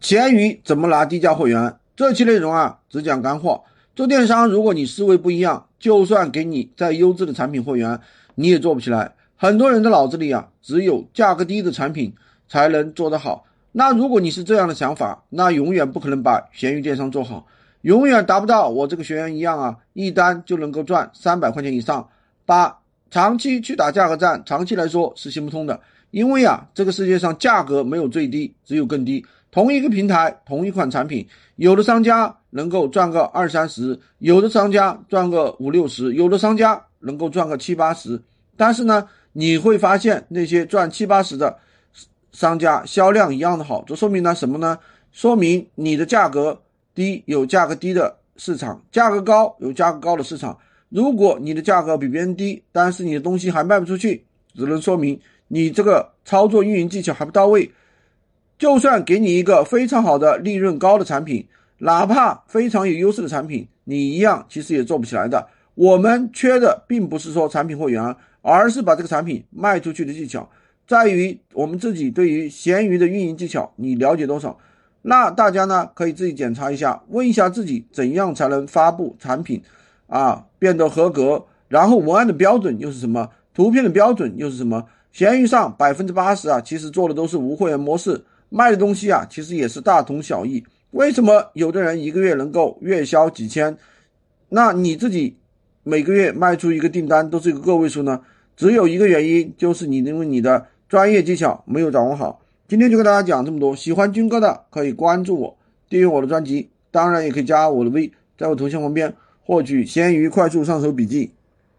闲鱼怎么拿低价会员？这期内容啊，只讲干货。做电商，如果你思维不一样，就算给你再优质的产品会员，你也做不起来。很多人的脑子里啊，只有价格低的产品才能做得好。那如果你是这样的想法，那永远不可能把闲鱼电商做好，永远达不到我这个学员一样啊，一单就能够赚三百块钱以上。八长期去打价格战，长期来说是行不通的。因为啊，这个世界上价格没有最低，只有更低。同一个平台，同一款产品，有的商家能够赚个二三十，有的商家赚个五六十，有的商家能够赚个七八十。但是呢，你会发现那些赚七八十的商家销量一样的好，这说明了什么呢？说明你的价格低，有价格低的市场；价格高，有价格高的市场。如果你的价格比别人低，但是你的东西还卖不出去，只能说明。你这个操作运营技巧还不到位，就算给你一个非常好的利润高的产品，哪怕非常有优势的产品，你一样其实也做不起来的。我们缺的并不是说产品货源，而是把这个产品卖出去的技巧，在于我们自己对于闲鱼的运营技巧你了解多少？那大家呢可以自己检查一下，问一下自己怎样才能发布产品啊变得合格？然后文案的标准又是什么？图片的标准又是什么？闲鱼上百分之八十啊，其实做的都是无货源模式，卖的东西啊，其实也是大同小异。为什么有的人一个月能够月销几千？那你自己每个月卖出一个订单都是一个个位数呢？只有一个原因，就是你因为你的专业技巧没有掌握好。今天就跟大家讲这么多，喜欢军哥的可以关注我，订阅我的专辑，当然也可以加我的微，在我头像旁边获取闲鱼快速上手笔记。